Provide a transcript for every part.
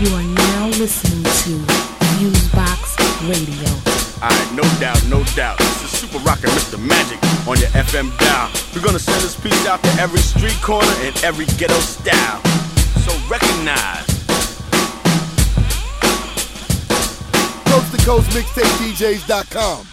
You are now listening to Fusebox Radio. Alright, no doubt, no doubt. This is Super Rockin' Mr. Magic on your FM dial. We're gonna send this piece out to every street corner and every ghetto style. So recognize. Coast to Coast MixtapeDJs.com.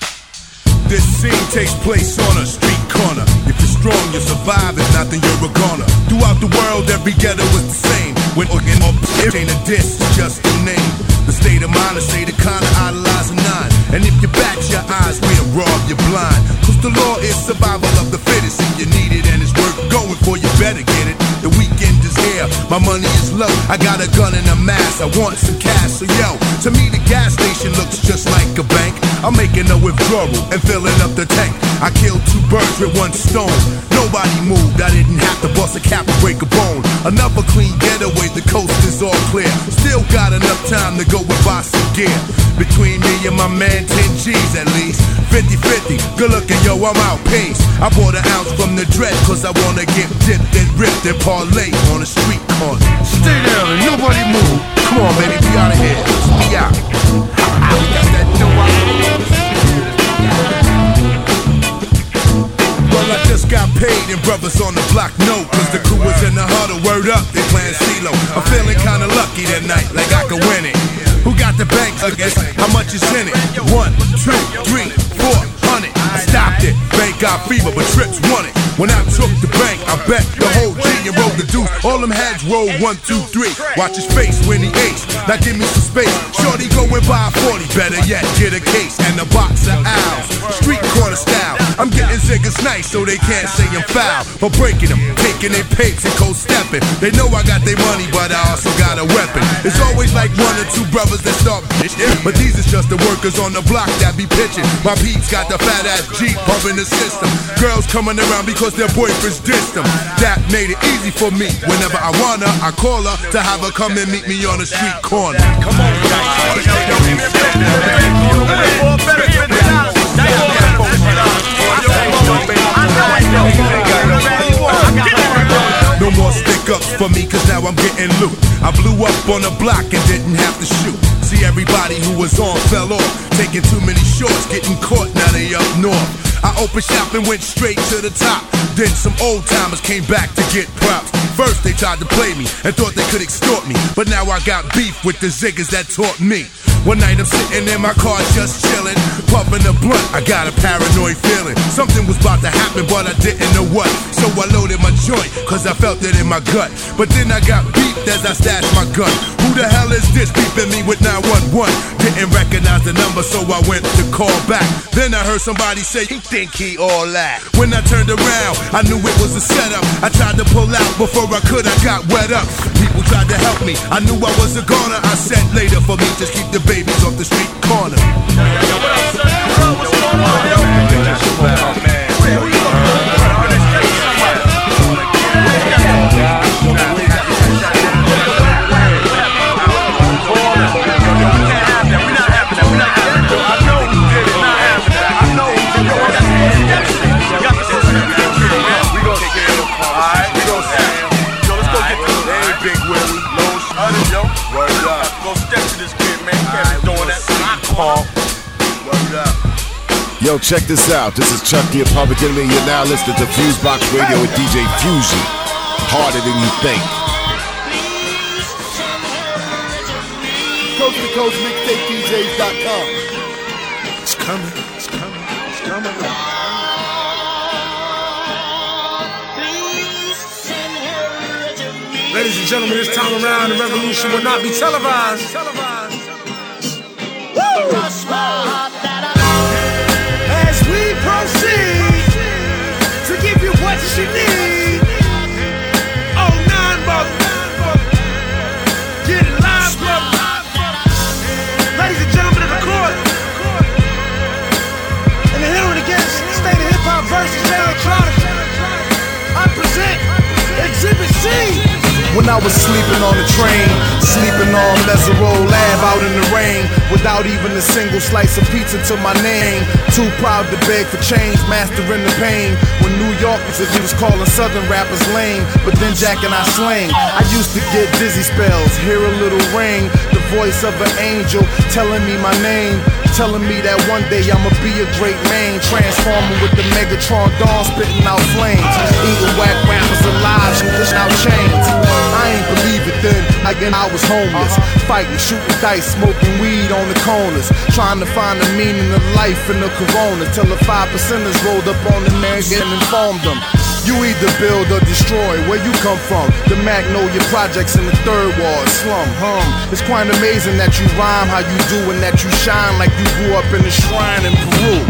This scene takes place on a street corner. If you're strong, you survive. If not, then you're a goner. Throughout the world, every ghetto is the same. When organ up, it ain't a diss, it's just a name. The state of mind, the state of kind of idolize a nine. And if you bat your eyes, we'll rob you blind. Cause the law is survival of the fittest. If you need it and it's worth going for, you better get it. The weekend is here, my money is low. I got a gun and a mask, I want some cash. So yo, to me the gas station looks just like a bank. I'm making a withdrawal and filling up the tank. I killed two birds with one stone. Nobody moved, I didn't have to bust a cap and break a bone. Another clean getaway, the coast is all clear. Still got enough time to go and buy some gear. Between me and my man, 10 G's at least. 50-50, good looking, yo, I'm out, peace. I bought an ounce from the dread, cause I wanna get dipped and ripped and parlay on the street corner. Stay down and nobody move. Come on, baby, be out of here. Be out. Got Well, I just got paid and brothers on the block know Cause the crew was in the huddle, word up, they playing CeeLo I'm feeling kinda lucky tonight, like I could win it Who got the bank, I guess, how much is in it? One, two, three, four hundred I stopped it, bank got fever, but Trips won it When I took the bank, I bet the whole G All them heads rolled one, two, three Watch his face when he ace, now give me some space Shorty go buy 40, better yet, get a case And a box of owls, street corner style I'm getting niggas nice so they can't say I'm foul. But breaking them, taking their papes and cold stepping. They know I got their money, but I also got a weapon. It's always like one or two brothers that start bitching. But these is just the workers on the block that be pitching. My peeps got the fat ass Jeep pumping the system. Girls coming around because their boyfriends dissed them. That made it easy for me. Whenever I wanna, I call her to have her come and meet me on the street corner. Come on, No more stick ups for me, cause now I'm getting loot. I blew up on the block and didn't have to shoot. See, everybody who was on fell off. Taking too many shorts, getting caught, now they up north. I opened shop and went straight to the top. Then some old timers came back to get props. First they tried to play me and thought they could extort me. But now I got beef with the ziggers that taught me. One night I'm sitting in my car just chilling, puffing a blunt. I got a paranoid feeling. Something was about to happen, but I didn't know what. So I loaded my joint, cause I felt it in my gut. But then I got beeped as I stashed my gun. Who the hell is this beeping me with 911? Didn't recognize the number, so I went to call back. Then I heard somebody say, He think he all that. When I turned around, I knew it was a setup. I tried to pull out before I could, I got wet up. People tried to help me, I knew I was a goner. I said later for me, just keep the babies off the street corner. Yo, check this out. This is Chuck the Public Enemy. You're now listening to Fusebox Radio with DJ Fusion. Harder than you think. Coast to Coast MixtapeDJs.com. It's coming, it's coming, it's coming. Ladies and gentlemen, this time around, the revolution will not be televised. When I was sleeping on the train, sleeping all Mesereau Lab out in the rain without even a single slice of pizza to my name. Too proud to beg for change, mastering the pain. When New York was, he was calling Southern rappers lame, but then Jack and I slang. I used to get dizzy spells, hear a little ring, the voice of an angel telling me my name. Telling me that one day I'ma be a great man, transforming with the Megatron dawn, spitting out flames, eating whack rappers alive, shooting out chains. I ain't believe it then. Again, I was homeless, fighting, shooting dice, smoking weed on the corners, trying to find the meaning of life in the corona. Till the five percenters rolled up on the man and informed them. You either build or destroy. Where you come from? The Magnolia Projects in the third ward slum. Hum. It's quite amazing that you rhyme how you do and that you shine like you grew up in a shrine in Peru.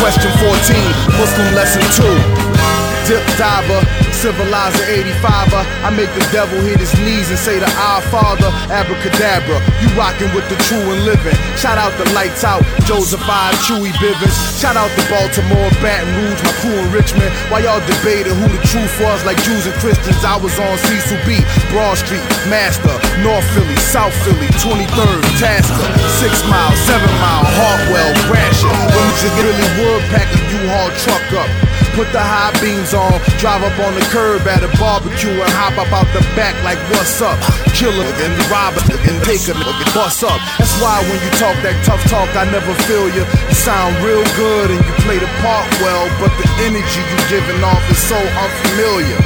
Question 14, Muslim lesson 2. Dip diver, civilizer 85er. I make the devil hit his knees and say to Our Father, abracadabra. You rockin' with the true and living. Shout out the lights out, Joseph I, Chewy Bivens. Shout out the Baltimore, Baton Rouge, my crew in Richmond. While y'all debating who the truth was, like Jews and Christians, I was on Cecil B, Broad Street, Master, North Philly, South Philly, 23rd, Tasker, 6 Mile, 7 Mile, Hartwell, Gratiot. When you really would pack a U-Haul truck up. Put the high beams on, drive up on the curb at a barbecue and hop up out the back like what's up? Kill a and rob a and take a and bust up. That's why when you talk that tough talk, I never feel you. You sound real good and you play the part well, but the energy you giving off is so unfamiliar.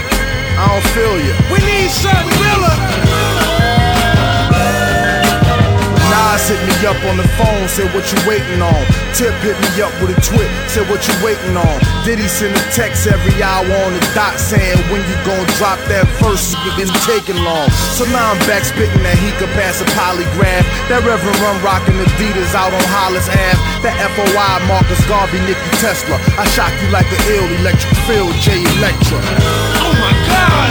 I don't feel you. We need something realer. Nas hit me up on the phone, said what you waiting on. Tip hit me up with a twit, said what you waiting on. Diddy send a text every hour on the dot saying when you gon' drop that verse, it been taking long. So now I'm back spitting that he could pass a polygraph. That Reverend Run rockin' Adidas out on Hollis Ave. That FOI Marcus Garvey, Nicky Tesla. I shock you like an ill electric field, J Electra. Oh my God!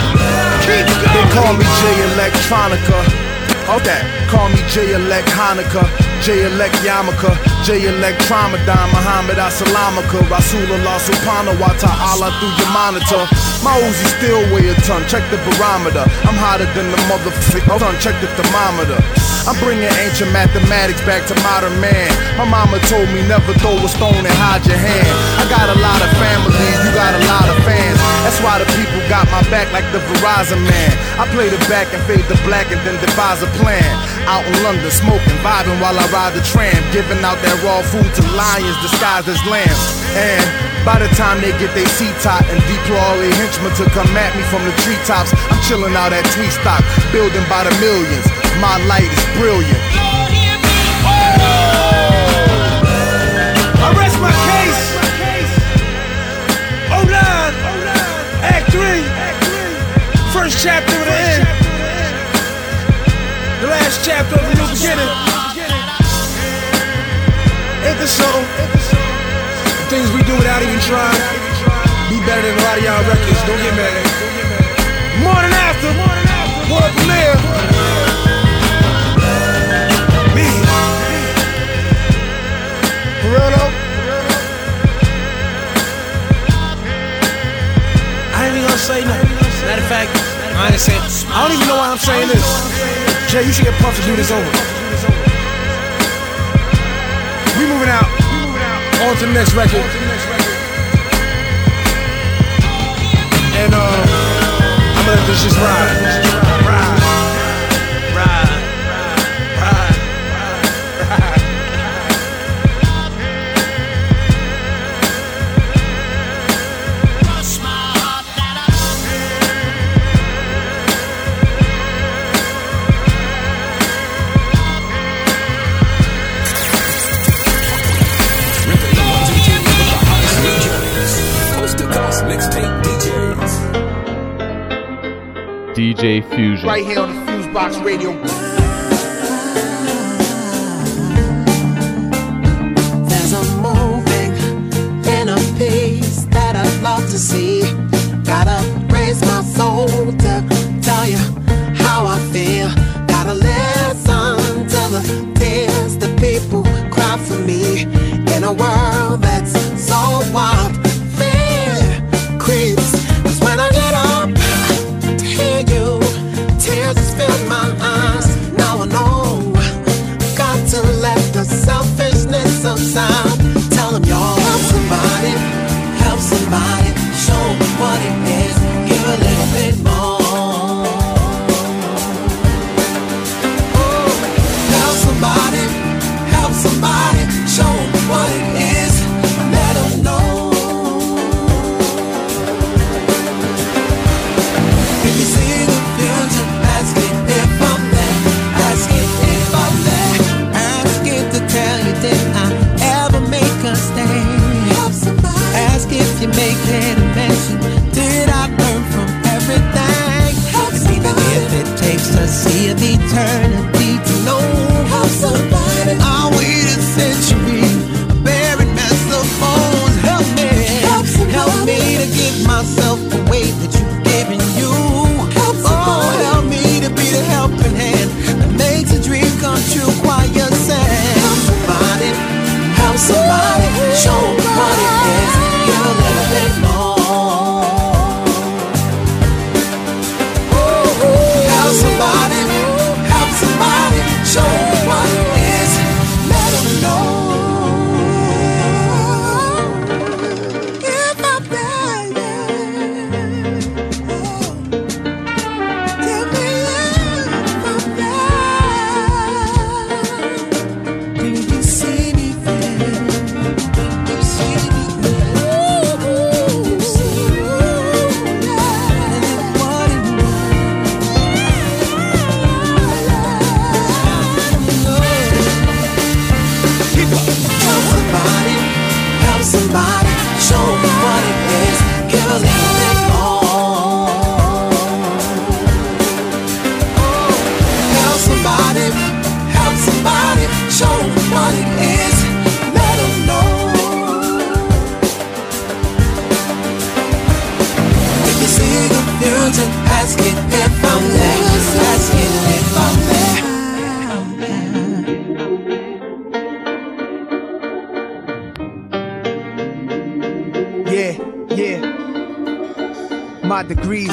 Keep They call me Jay Electronica. Okay, call me J Elect Hanukkah, J Elect Yamaka, J Elect Tramadan, Muhammad Asalamaka, Rasulullah Subhanahu wa Ta'ala through your monitor. My Uzi still weigh a ton, check the barometer. I'm hotter than the motherfucker, ton, check the thermometer. I'm bringing ancient mathematics back to modern man. My mama told me never throw a stone and hide your hand. I got a lot of family, you got a lot of fans. That's why the people got my back like the Verizon man. I play the back and fade the black and then devise a plan. Out in London, smoking, vibing while I ride the tram, giving out that raw food to lions disguised as lambs. And by the time they get their seat top and deploy all their henchmen to come at me from the treetops, I'm chilling out at Tweet Stock, building by the millions. My light is brilliant. Oh! I rest my case. Oh nine, Act three, first chapter of the end. The last chapter of the new beginning. This something? The things we do without even trying. Be better than a lot of y'all records. Don't get mad. Morning after, world premiere. Me. For real though? I ain't even gonna say nothing. Matter of fact, I ain't saying. I don't even know why I'm saying this. Jay, you should get Puff to do this over. Moving out. On to the next record. And uh, I'm gonna let this just. Ride. DJ Fusion. Right here on the Fusebox Radio. There's a moving in a piece that I'd love to see. Gotta raise my soul to tell you how I feel. Gotta listen to the tears that people cry for me in a world that's so wild.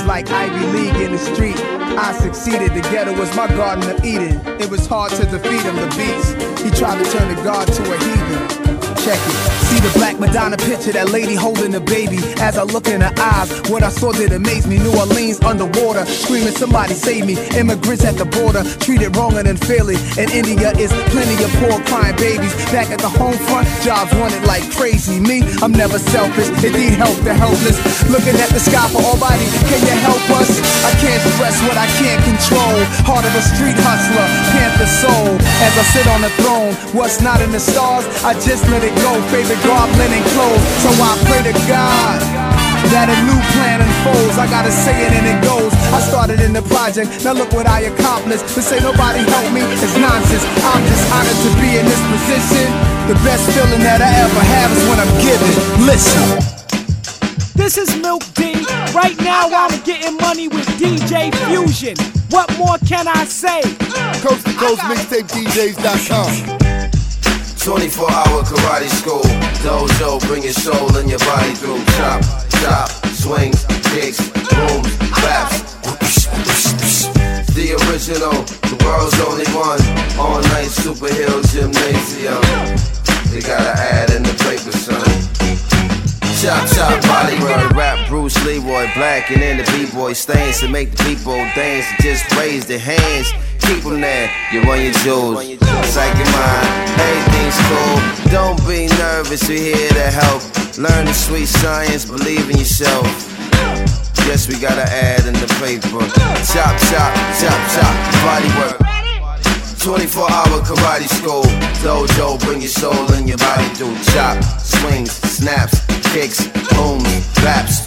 Like Ivy League in the street. I succeeded, the ghetto was my garden of Eden. It was hard to defeat him, the beast. He tried to turn the God to a heathen check it. See the black Madonna picture, that lady holding the baby. As I look in her eyes, what I saw did amaze me. New Orleans underwater, screaming, somebody save me. Immigrants at the border, treated wronger than fairly. In India is plenty of poor crying babies. Back at the home front, jobs wanted like crazy. Me, I'm never selfish. It need help, the helpless. Looking at the sky for almighty, can you help us? I can't stress what I can't control. Heart of a street hustler, panther soul. As I sit on the throne, what's not in the stars, I just let it go. Favorite goblin and clothes. So I pray to God that a new plan unfolds. I gotta say it and it goes. I started in the project, now look what I accomplished. To say nobody helped me is nonsense. I'm just honored to be in this position. The best feeling that I ever have is when I'm giving. Listen. This is Milk D. Right now I'm getting money with DJ Fusion. What more can I say? Coast to coast mixtape DJs.com. 24 hour karate school. Dojo, bring your soul and your body through. Chop, chop, swings, kicks, booms, raps. The original, the world's only one. All night superhero gymnasium. They gotta add in the paper, son. Chop, chop, Bollywood, rap, Bruce Leroy, black, and then the b-boy stains to make the people dance. Just raise their hands, keep them there. You run your jewels, psych your mind, everything's cool. Don't be nervous, we're here to help. Learn the sweet science, believe in yourself. Yes, we gotta add in the paper. Chop, chop, chop, chop, body work. 24 hour karate school. Dojo, bring your soul and your body through. Chop, swings, snaps, kicks, booms, raps.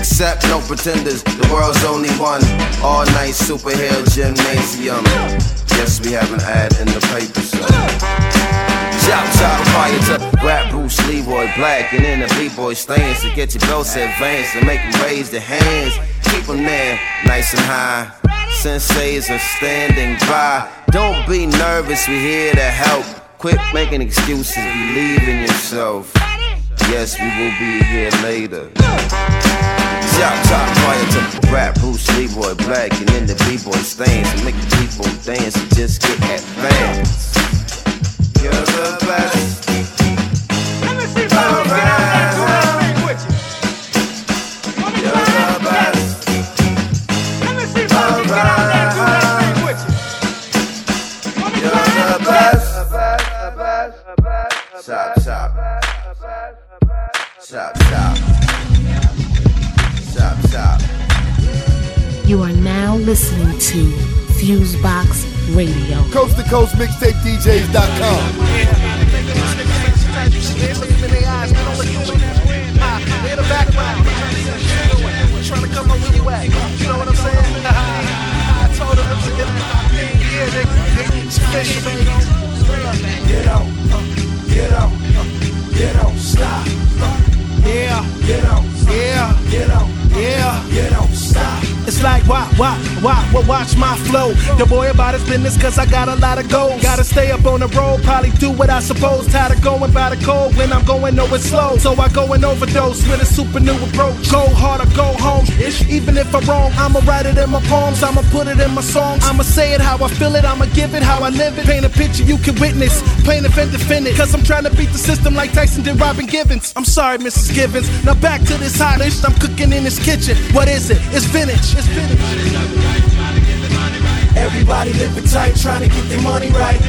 Except no pretenders, the world's only one. All night superhero gymnasium. Yes, we have an ad in the paper, so. Chop, chop, fire to rap Bruce Leroy Black and in the B-boy stands to get your belts advanced and make them raise their hands. Keep them there, nice and high. Senseis are standing by. Don't be nervous, we're here to help. Quit making excuses, believe in yourself. Yes, we will be here later. Chop, chop, fire to rap Bruce Leroy Black and then the B-boy stands and make the people dance and just get advanced. You're the best. Chop, Chop, chop. Chop, chop. You are now listening to Fusebox Radio. Coast to coast mixtape DJs.com. Trying to come up anyway. You know what I'm saying? I told him to get yeah, they, they, it's official, baby. Get out, get out, get out, stop. Yeah, get out, yeah, get out, yeah. Like, why, why, why, why, watch my flow. The boy about his business, cause I got a lot of goals. Gotta stay up on the road, probably do what I suppose. Tired of going by the cold when I'm going nowhere slow. So I go and overdose with a super new approach. Go hard or go home. Ish, even if I'm wrong, I'ma write it in my poems, I'ma put it in my songs. I'ma say it how I feel it, I'ma give it how I live it. Paint a picture you can witness, plaintiff and defend it. Cause I'm trying to beat the system like Tyson did Robin Givens. I'm sorry, Mrs. Givens. Now back to this hot dish I'm cooking in this kitchen. What is it? It's vintage. It's vintage. Everybody living tight, trying to get their money right.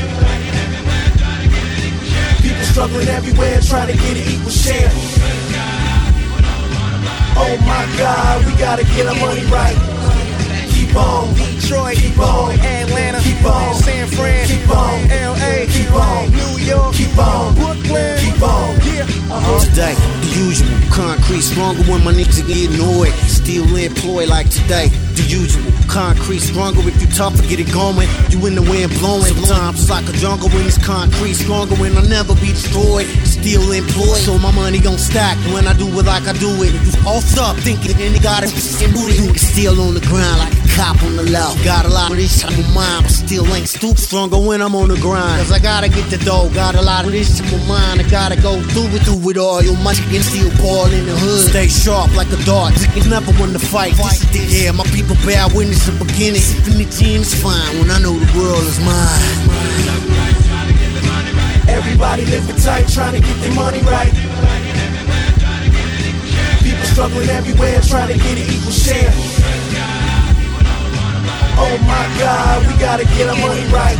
People struggling everywhere, trying to get an equal share. Oh my God, we gotta get our money right. Keep on, Detroit, keep on, Atlanta, keep on, San Fran, keep on, LA, keep on, New York, keep on, Brooklyn, keep on. yeah, uh-huh. Today, the usual. Concrete stronger when my niggas get annoyed. Still employed like today. The usual. Concrete stronger if you tougher, get it going. You in the wind blowing. Sometimes it's like a jungle when it's concrete stronger when I never be destroyed. Still employed, so my money gon' stack when I do it like I do it. You off up thinking and you got it booty. Still on the ground like a cop on the left. Got a lot of this shit my mind, but still ain't stoop stronger when I'm on the grind. Cause I gotta get the dough, got a lot of this in my mind. I gotta go through it, through it all. Yo, my chicken still ball in the hood. Stay sharp like a dart. Never won the fight. This is yeah, my people bear witness the beginning. Sipping the gin is fine when I know the world is mine. Everybody living tight, trying to get their money right. People struggling everywhere, trying to get an equal share. Oh my God, we gotta get our money right.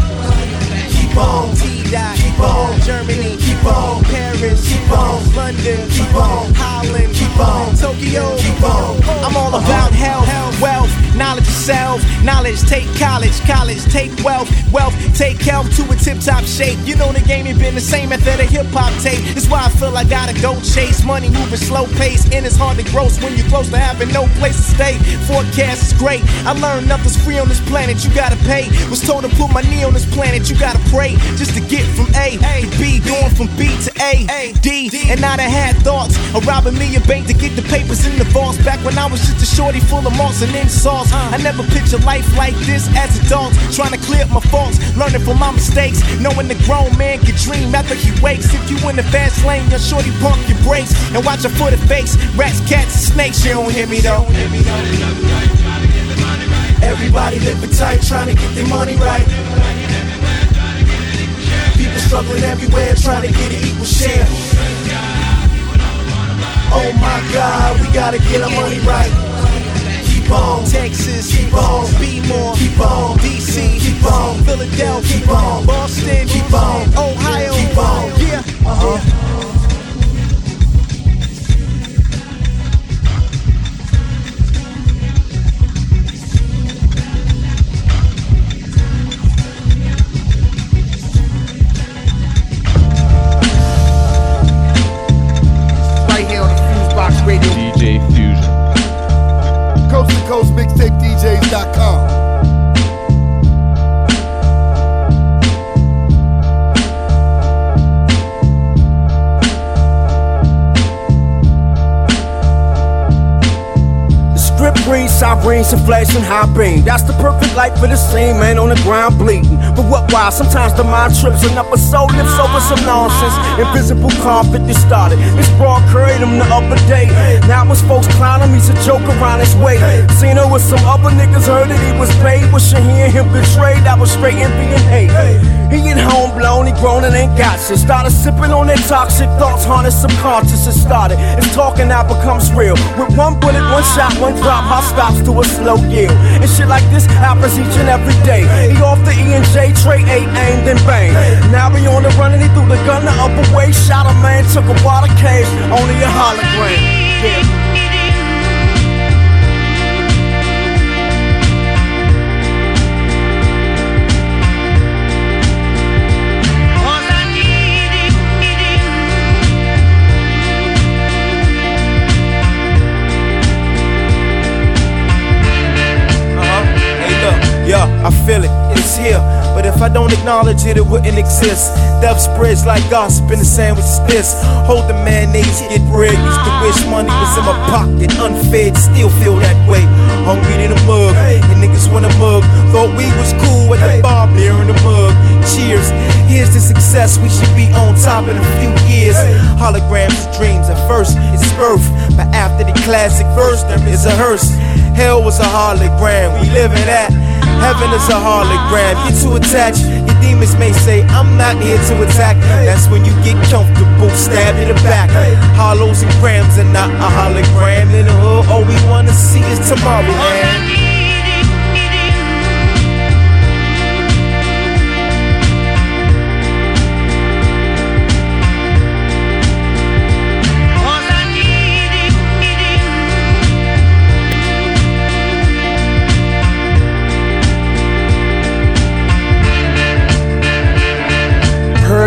Keep on, keep on, Germany, keep on, Paris, keep on, London, keep on, Holland, keep on, Tokyo, keep on. I'm all about health, wealth, knowledge of self, knowledge take college, college take wealth, wealth take health to a tip top shape. You know the game ain't been the same after the hip hop tape. That's why I feel I gotta go chase money, moving slow pace, and it's hard to gross when you're close to having no place to stay. Forecast is great. I learned nothing's free on this planet. You gotta pay. Was told to put my knee on this planet. You gotta pray just to get from A to B, going from B to A, D. And I done had thoughts of robbing me a bank to get the papers in the vaults. Back when I was just a shorty full of malts and insults. I never pictured life like this as adults. Trying to clear up my faults, learning from my mistakes. Knowing the grown man can dream after he wakes. If you in the fast lane, your shorty pump your brakes and watch your foot and face. Rats, cats, and snakes. You don't hear me though. Everybody living tight, trying to get their money right. People struggling everywhere, trying to get an equal share. Oh my God, we gotta get our money right. Keep on, Texas, keep on, be keep on, DC, keep on, Philadelphia, keep on, Boston, keep on, Ohio, keep on. yeah, uh-huh. Coast Mixtape DJs.com. Script breeze, sirens, and flashing high beam. That's the perfect life for the same man on the ground bleeding. But what why? Sometimes the mind trips and upper soul lips over some nonsense. Invisible conflict that started. This broad curried him the other day. Now when folks clown him, he's a joke around his way. Seen her with some other niggas, heard that he was paid. Wishing hearing him betrayed. That was straight and hate. He get home blown, he grown and ain't got shit. Started sipping on that toxic thoughts, haunted subconscious. It started. It's talking now becomes real. With one bullet, one shot, one drop, hot stops to a slow yield. And shit like this happens each and every day. He off the E and J tray, eight aimed and bang. Now he on the run and he threw the gun the upper way. Shot a man, took a water cash, only a hologram. Yeah. If I don't acknowledge it, it wouldn't exist. Death spreads like gossip in the sandwich is this. Hold the mayonnaise, get bread. Used to wish money was in my pocket, unfed, still feel that way. Hungry in a mug, and niggas want a mug. Thought we was cool at the bar, beer in the mug. Cheers, here's the success. We should be on top in a few years. Holograms dreams, at first it's birth, but after the classic verse, there is a hearse. Hell was a hologram, we live in that. Heaven is a hologram. You're too attached. Your demons may say, I'm not here to attack. That's when you get comfortable, stab in the back. Hollows and grams are not a hologram. In the hood, all we wanna see is tomorrow, man.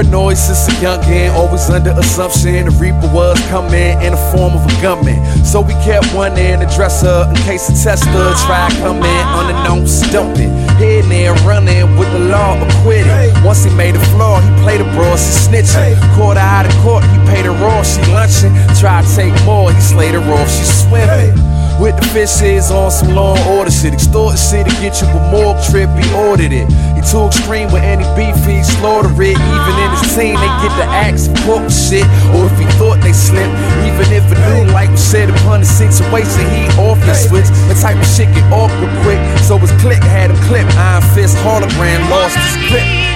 Paranoid since a young man, always under assumption. The Reaper was coming in the form of a gunman. So we kept one in the dresser in case a tester tried coming unannounced, stumping. Head there running with the law acquitted. Once he made a flaw, he played a broad, she snitching. Caught out of court, he paid her raw, she lunching. Tried to take more, he slayed her off, she swimming. With the fishes on some long order shit. Extorted shit to get you a morgue trip, he ordered it. Too extreme with any beef, he slaughtered it. Even in his team, they get the axe for shit. Or if he thought they slipped, even if a new light was set upon the situation, he off the switch. The type of shit get awkward quick. So his click had him clip. Iron fist hologram lost his grip.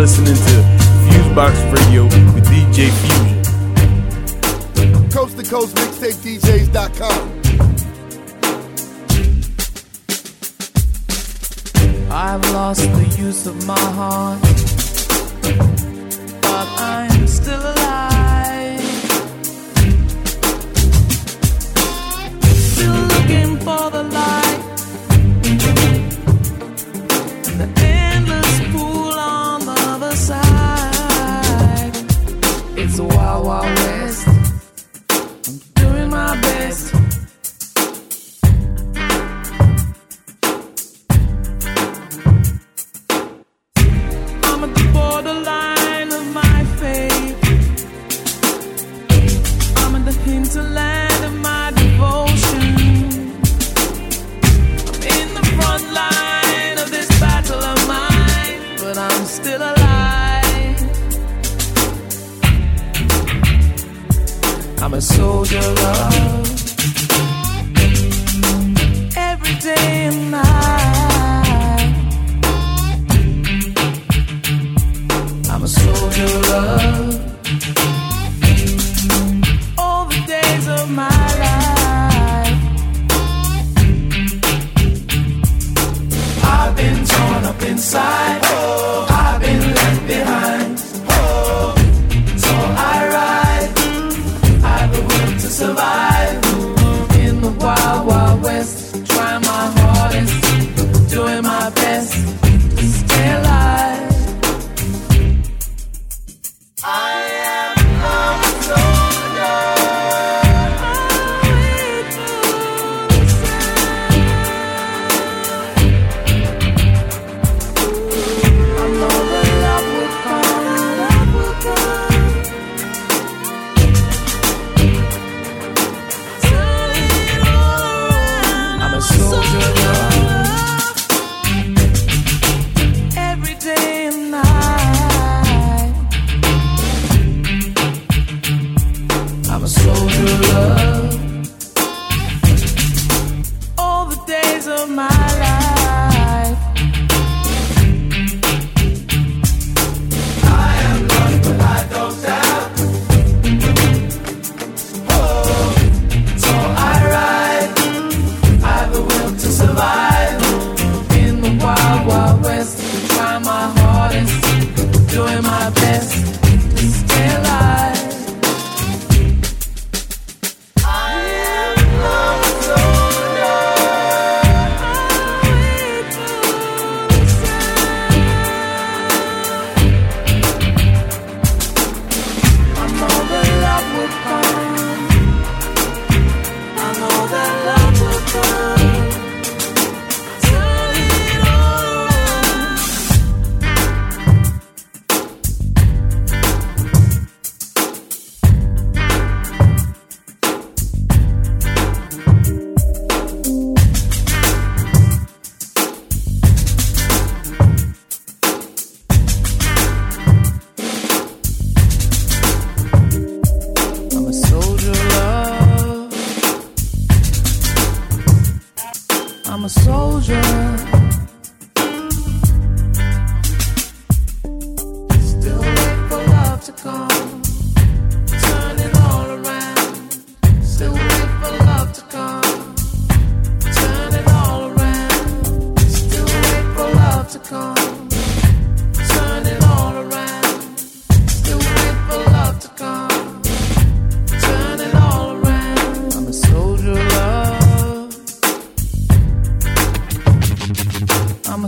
listening to Fusebox Radio with DJ Fusion. Coast to Coast Mixtape DJs.com. I've lost the use of my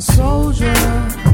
soldier.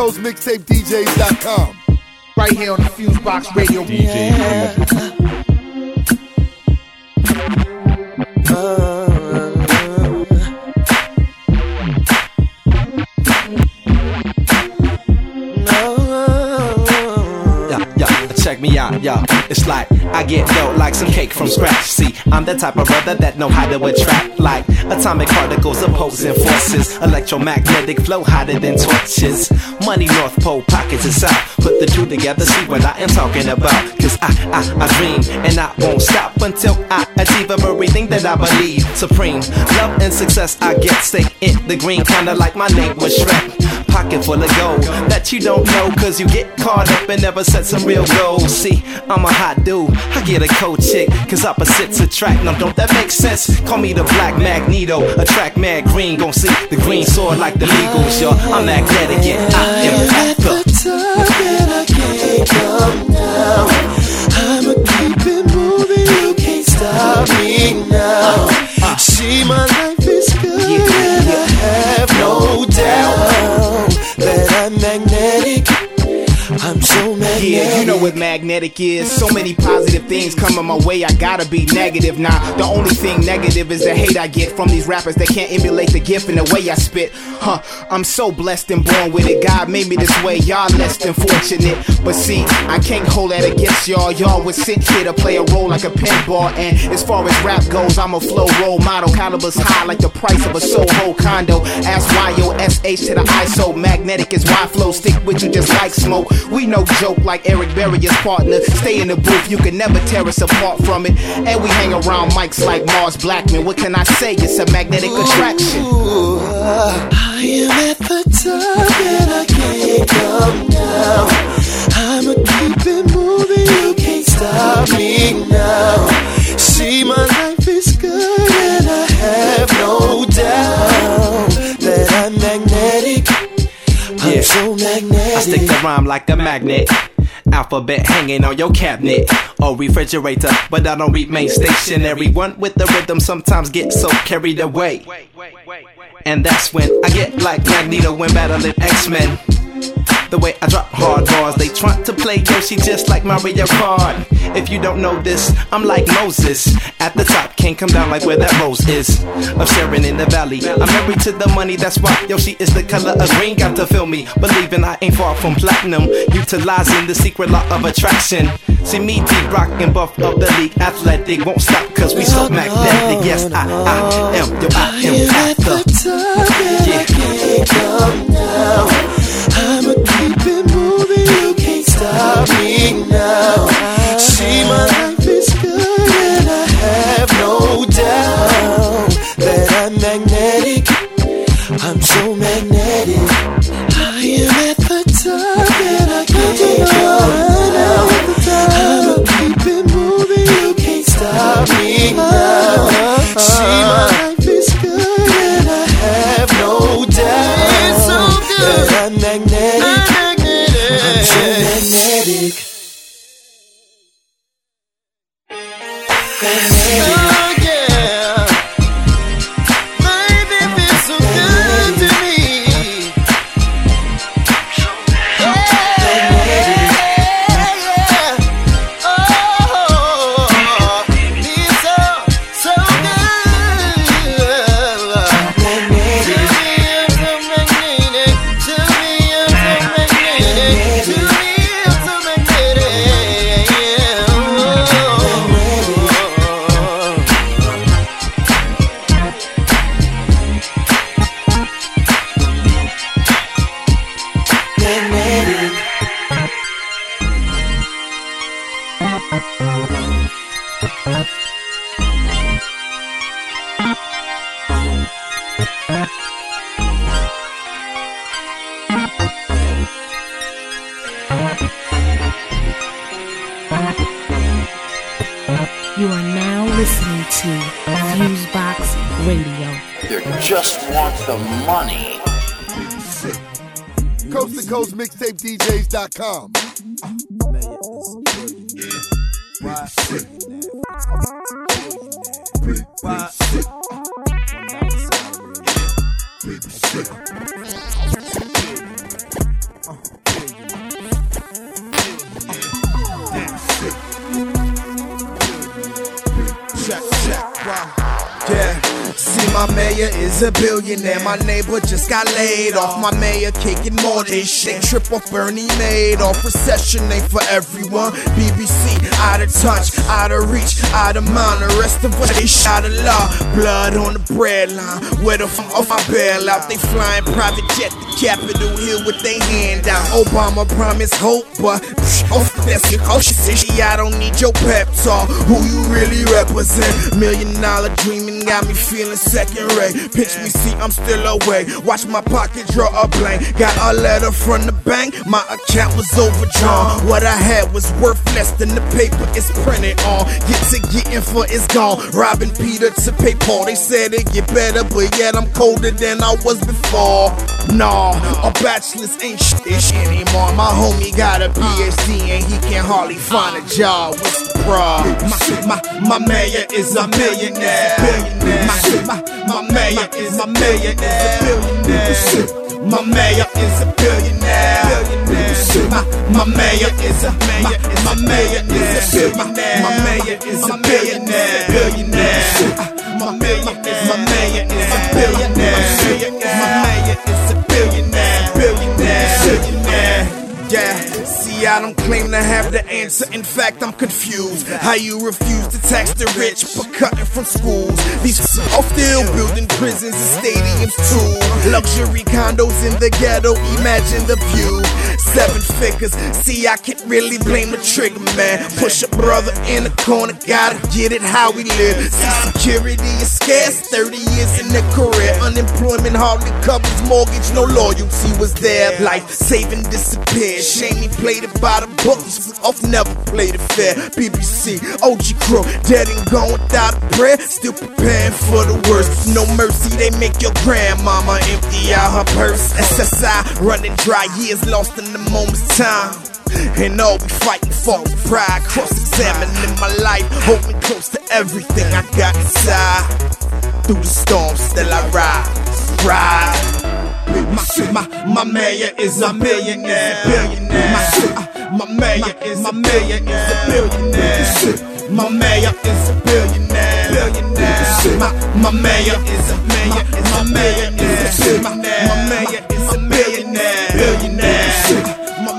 Coast mixtape DJs.com. Right here on the Fusebox Radio. Yeah, yeah, check me out, yeah. It's like I get dough like some cake from scratch. See, I'm the type of electromagnetic flow hotter than torches. Money North Pole, pockets is south. Put the two together, see what I am talking about. Cause I, I, I dream and I won't stop until I achieve everything that I believe. Supreme love and success I get, stay in the green, kinda like my name was Shrek pocket full of gold that you don't know cause you get caught up and never set some real goals. See, I'm a hot dude, I get a cold chick cause opposites attract. Now, don't that make sense? Call me the black magneto, attract mad green. Gon' see the green sword like the Eagles, yo. I'm magnetic, yeah, I am at the I can't come down. I'ma keep it moving, you can't stop me now. Uh, uh. See, my life is good, and I have no doubt that magnetic. Magnetic. Yeah, you know what magnetic is. So many positive things coming my way, I gotta be negative. Nah, the only thing negative is the hate I get from these rappers that can't emulate the gift and the way I spit. Huh, I'm so blessed and born with it. God made me this way, y'all less than fortunate. But see, I can't hold that against y'all. Y'all was sent here to play a role like a pinball. And as far as rap goes, I'm a flow role model. Calibers high like the price of a Soho condo. Ask Y-O-S-H to the ISO. Magnetic is why flow stick with you just like smoke. We no joke like Eric Berry's partner. Stay in the booth, you can never tear us apart from it. And we hang around mics like Mars Blackmon. What can I say? It's a magnetic attraction. I am at the top and I can't come down. I'ma keep it moving, you can't stop me now. See, my life so magnetic. I stick to rhyme like a magnet. Alphabet hanging on your cabinet or refrigerator, but I don't remain stationary. One with the rhythm sometimes get so carried away. And that's when I get like Magneto when battling X-Men. The way I drop hard bars, they try to play Yoshi just like Mario Kart. If you don't know this, I'm like Moses. At the top, can't come down like where that rose is. Of sharing in the valley. I'm married to the money, that's why Yoshi is the color of green. Got to feel me, believing I ain't far from platinum. Utilizing the secret law of attraction. See me deep rockin' buff of the league, athletic. Won't stop cause we so magnetic. Yes, I, I am, yo, I am at the Yeah. I'ma keep it moving, you can't stop me now. See, my life is good and I have no doubt that I'm magnetic. I'm so magnetic. I am at the top and I can't come down. I'ma keep it moving, you can't stop me now. See, my just got laid off. My mayor caking more than shit. Trip off Bernie Madoff. Recession ain't for everyone. BBC out of touch, out of reach, out of mind. The rest of us they shot of law. Blood on the bread line. Where the f off my bailout? They flying private jet to Capitol Hill with they hand out. Obama promised hope, but psh, oh, that's your oh, she said I don't need your pep talk. Who you really represent? Million dollar dreaming got me feeling second rate. Pinch me, see, I'm still away. Watch my pocket draw a blank. Got a letter from the bank, my account was overdrawn. What I had was worth less than the paper it's printed on. Get to getting for it's gone. Robbing Peter to pay Paul. They said it get better, but yet I'm colder than I was before. Nah, a bachelor's ain't shit anymore. My homie got a PhD and he can hardly find a job. What's the problem? My, my, my mayor is a millionaire. My, my, my mayor is a millionaire. My mayor is a billionaire. My, my mayor is a my, my mayor is a billionaire. My mayor is a billionaire. Billionaire. My mayor is my mayor is a billionaire. My mayor is a billionaire. Billionaire. Billionaire. Yeah, see, I don't claim to have the answer. In fact, I'm confused. How you refuse to tax the rich but cutting from schools? These are still building prisons and stadiums too. Luxury condos in the ghetto, imagine the view. Seven figures, see, I can't really blame the trigger man. Push a brother in the corner, gotta get it how we live. See, security is scarce, 30 years in the career. Unemployment hardly covers mortgage, no loyalty was there. Life saving disappeared. Shame he played it by the books. Off never played it fair. BBC, OG Crow, dead and gone without a prayer. Still preparing for the worst. No mercy, they make your grandmama empty out her purse. SSI running dry, years lost in the moment's time. And all we fighting for is pride. Cross examining my life, holding close to everything I got inside. Through the storm, still I ride, ride. My, my, my mayor is a millionaire. Billionaire. My, my mayor is my mayor is a billionaire. My mayor is a billionaire. Billionaire. My, my mayor is a mayor my mayor a. My mayor is a billionaire. Billionaire. My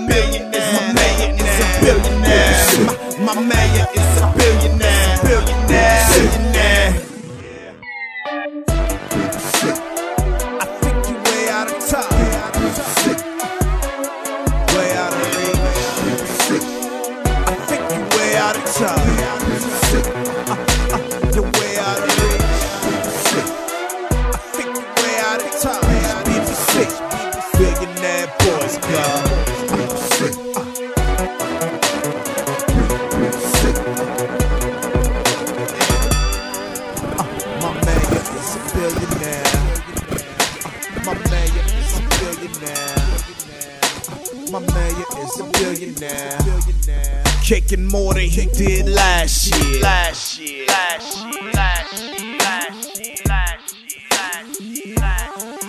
is my is a billionaire. My, my mayor a billionaire. Kicking more than he did last year. Last year. Last year. Last year. Last year. Last year. Last year.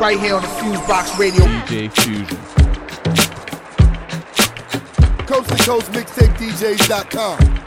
Right here on the Fusebox Radio. DJ Fusion. Coast to coast mixtape DJs.com.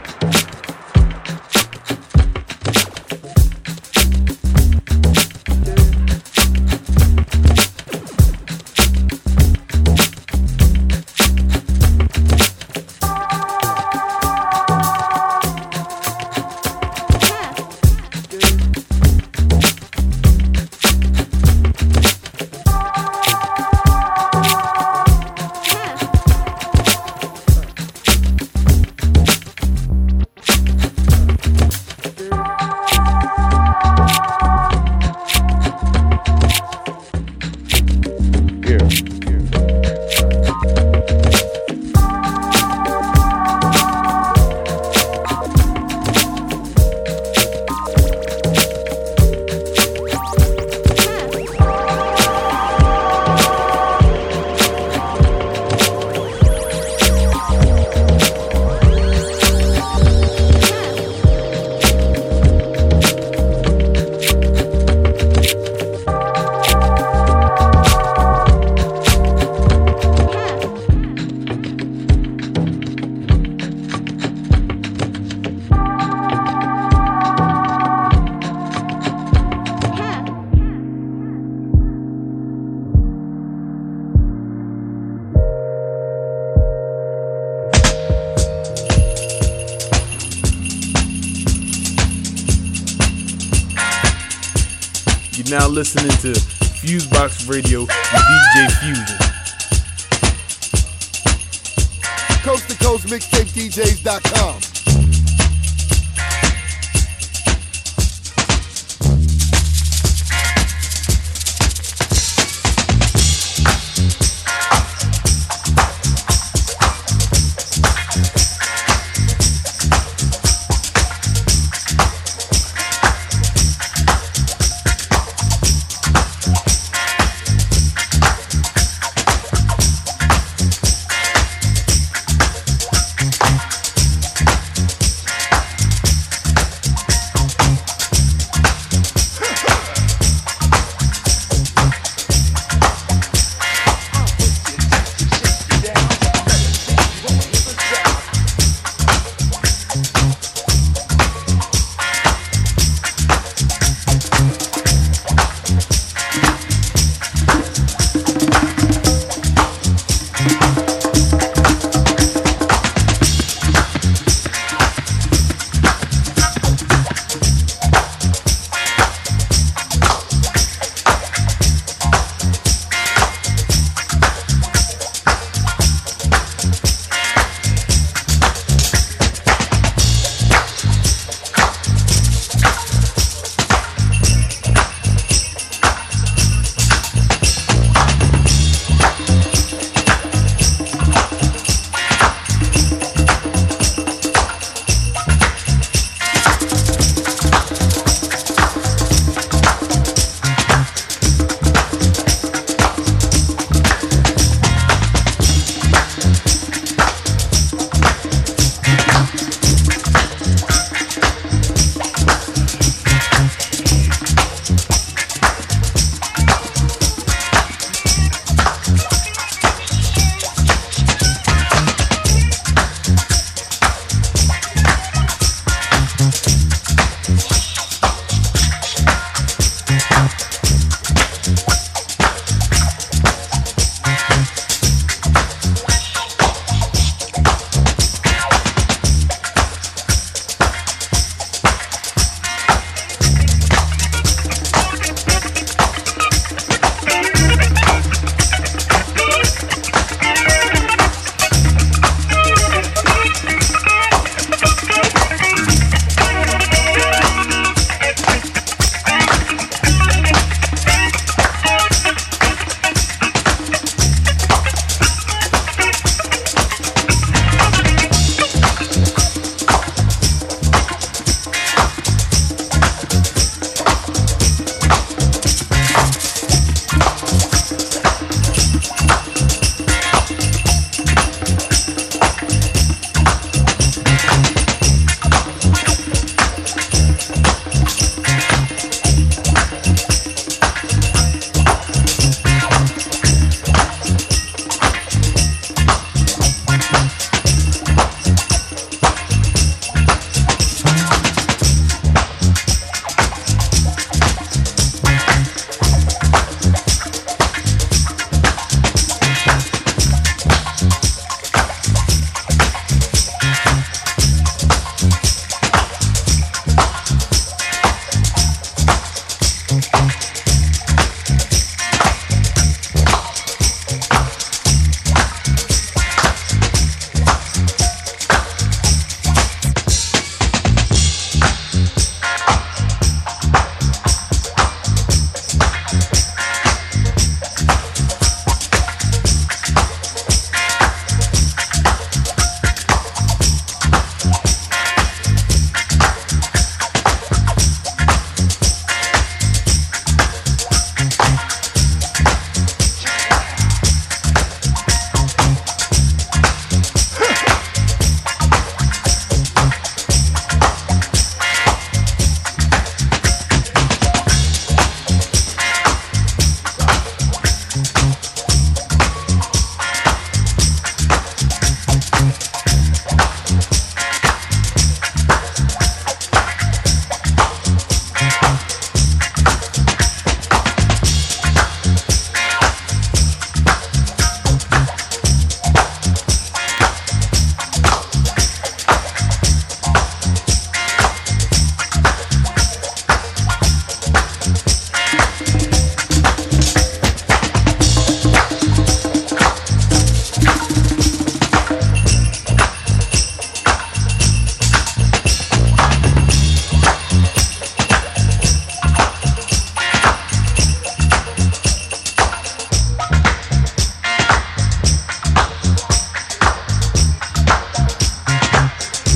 now listening to Fusebox Radio with DJ Fusion. Coast to coast mixtape DJs.com.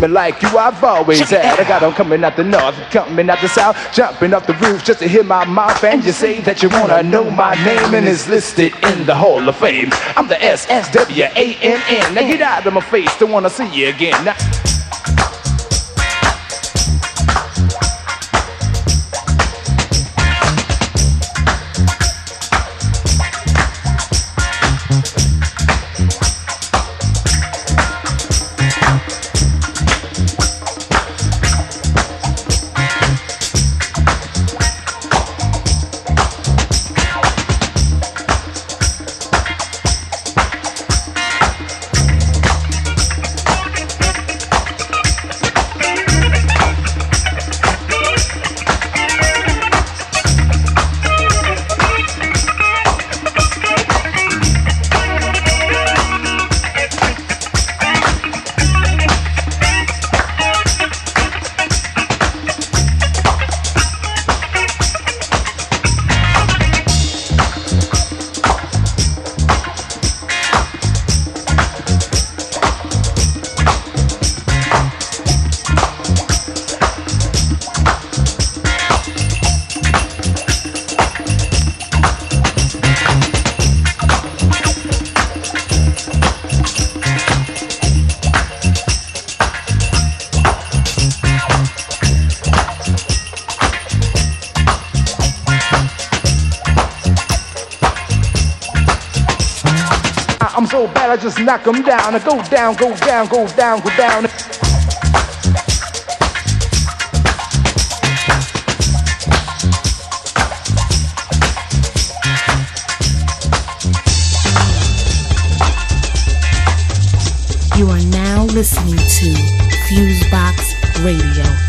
like you I've always had. I got them coming out the north, coming out the south, jumping off the roof just to hear my mouth. And you say that you wanna know my name and it's listed in the Hall of Fame. I'm the S S W A N N. Now get out of my face, don't wanna see you again. Now, bad I just knock 'em down. I go down, go down, go down, go down. You are now listening to Fusebox Radio.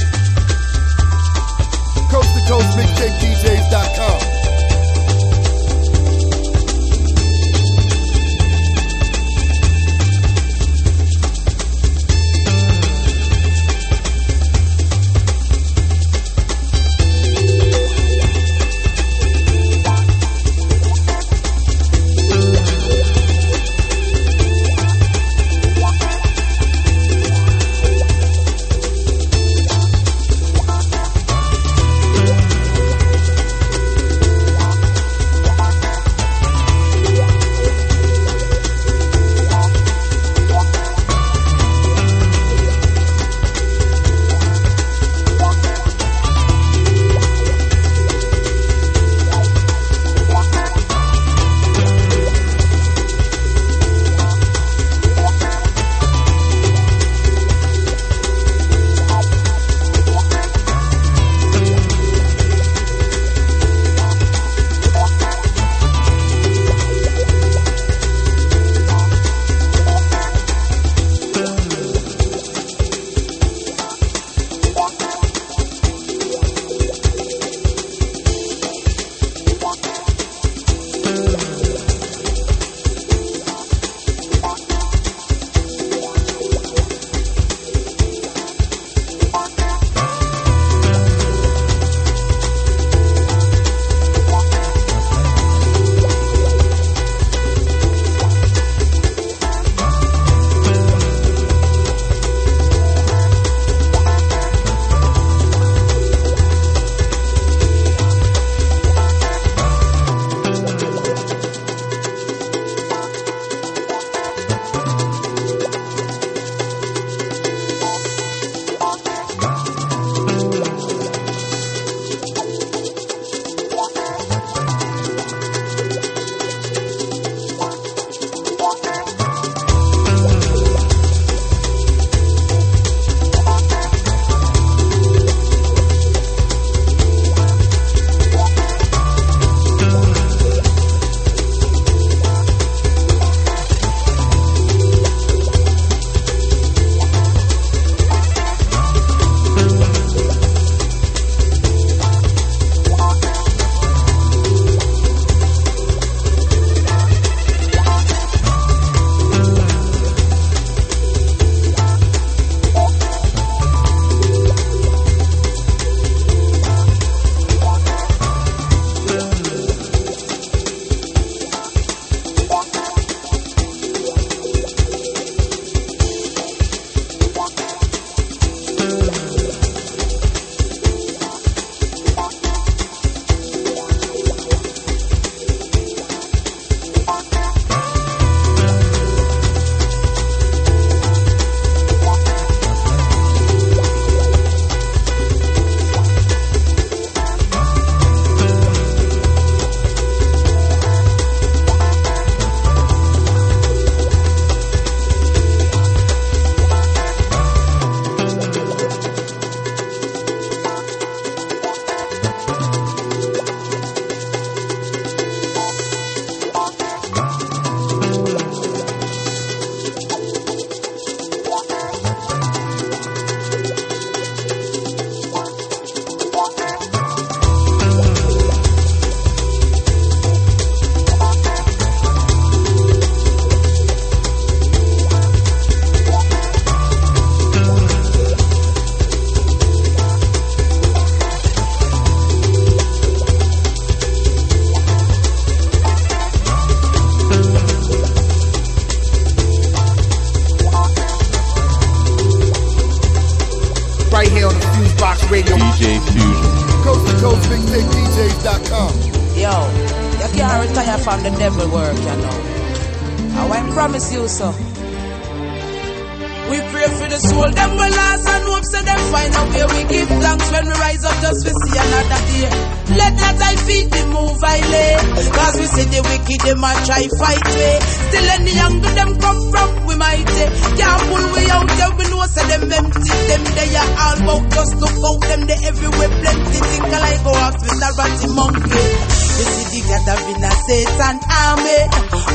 We pray for the soul, them will last and hope so them find a way. We give thanks when we rise up just to see another day. Let not I feed the move I lay. Cause we see the wicked, them a try fight way. Still any angle them come from, we might eh. Can't pull we out there, we know say them empty. Them they are all about just look out them they everywhere plenty. Think I like go with a ratty monkey. You see the gathering a Satan army.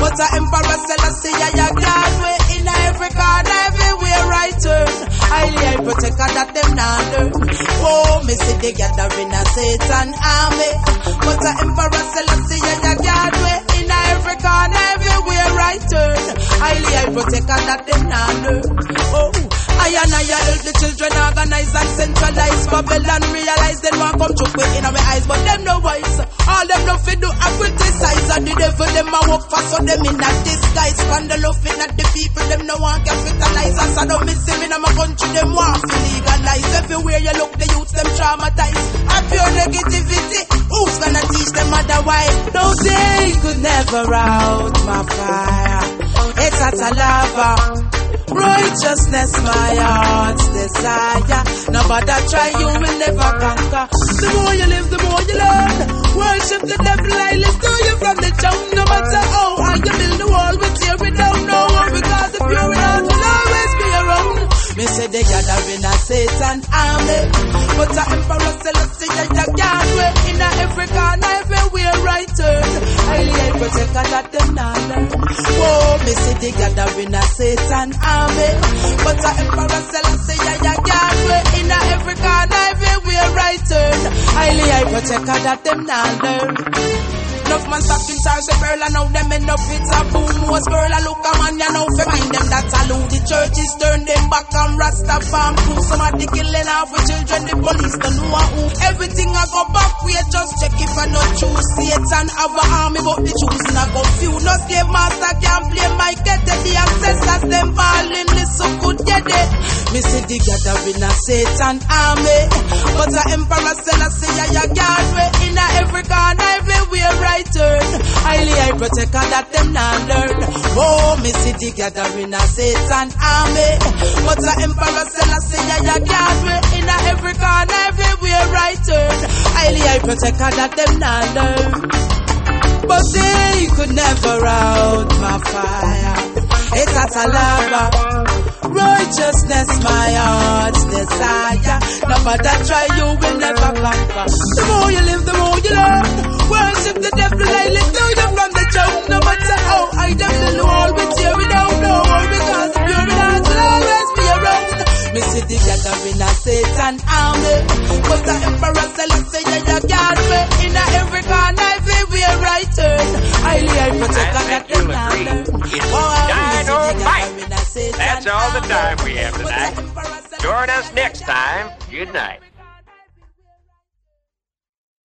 But a emperor Selassie, I a God way. Every corner, everywhere I turn. Highly I protect her that them learn. Oh, me see the gathering a Satan army. But a emperor Selassie, I a God way. In every corner, everywhere I turn. Highly I protect her that them not. Oh. I and I help the children organize and centralize Babylon realize they want come choke me in our eyes But them no wise. All them no fit do a criticize. And the devil them a work for so them in a disguise. When the in at the people them no want capitalize. As I don't miss him in my country them want to legalize. Everywhere you look the youth them traumatized A pure negativity. Who's gonna teach them otherwise? No day could never out my fire It's at a lava Righteousness, my heart's desire. Nobody try, you will never conquer. The more you live, the more you learn. Worship the devil, I listen to you from the jump. No matter how high you build the wall, we tear it down. No one, because the pure in Me say they gathering a Satan army, but the emperor Selassie, the God way in every corner, everywhere I turn. Highly I protect that them learn. Oh, Whoa, me say they gathering a Satan army, but the emperor Selassie, the God way in every corner, everywhere I turn. Highly I protect that them learn. Enough man stocking stars a pearl and now them end up with a boom Was girl I look a man you know fi mind them that allude The churches turn them back and rasta farm crew Somebody killing off with children the police don't know who. Everything I go back we just check if I not true Satan have a army but the choosing I go few. No slave master can't play my get The ancestors them falling listen good get it. Me see the gathering a Satan army. But a emperor Selassie I a guard way in a every corner everywhere right turn. Highly I protect her that them not learn. Oh, me the gathering a Satan army. But the emperor Selassie I a guard me in a every corner, everywhere I turn. Highly I protect her that them not learn. But they could never out my fire. It's at a lava. Righteousness, my heart's desire. No matter try, you will never conquer. The more you live, the more you learn. Worship the devil, I know you from the jump. No matter how I devil will always tear it down. No more because the pure in heart will always be around. Me see the gathering a Satan army. But the emperor Selassie, yeah, you guard me. In a every corner, everywhere I turn. I protect and that them not learn. Dynamite! That's all the time we have tonight. Join us next time. Good night.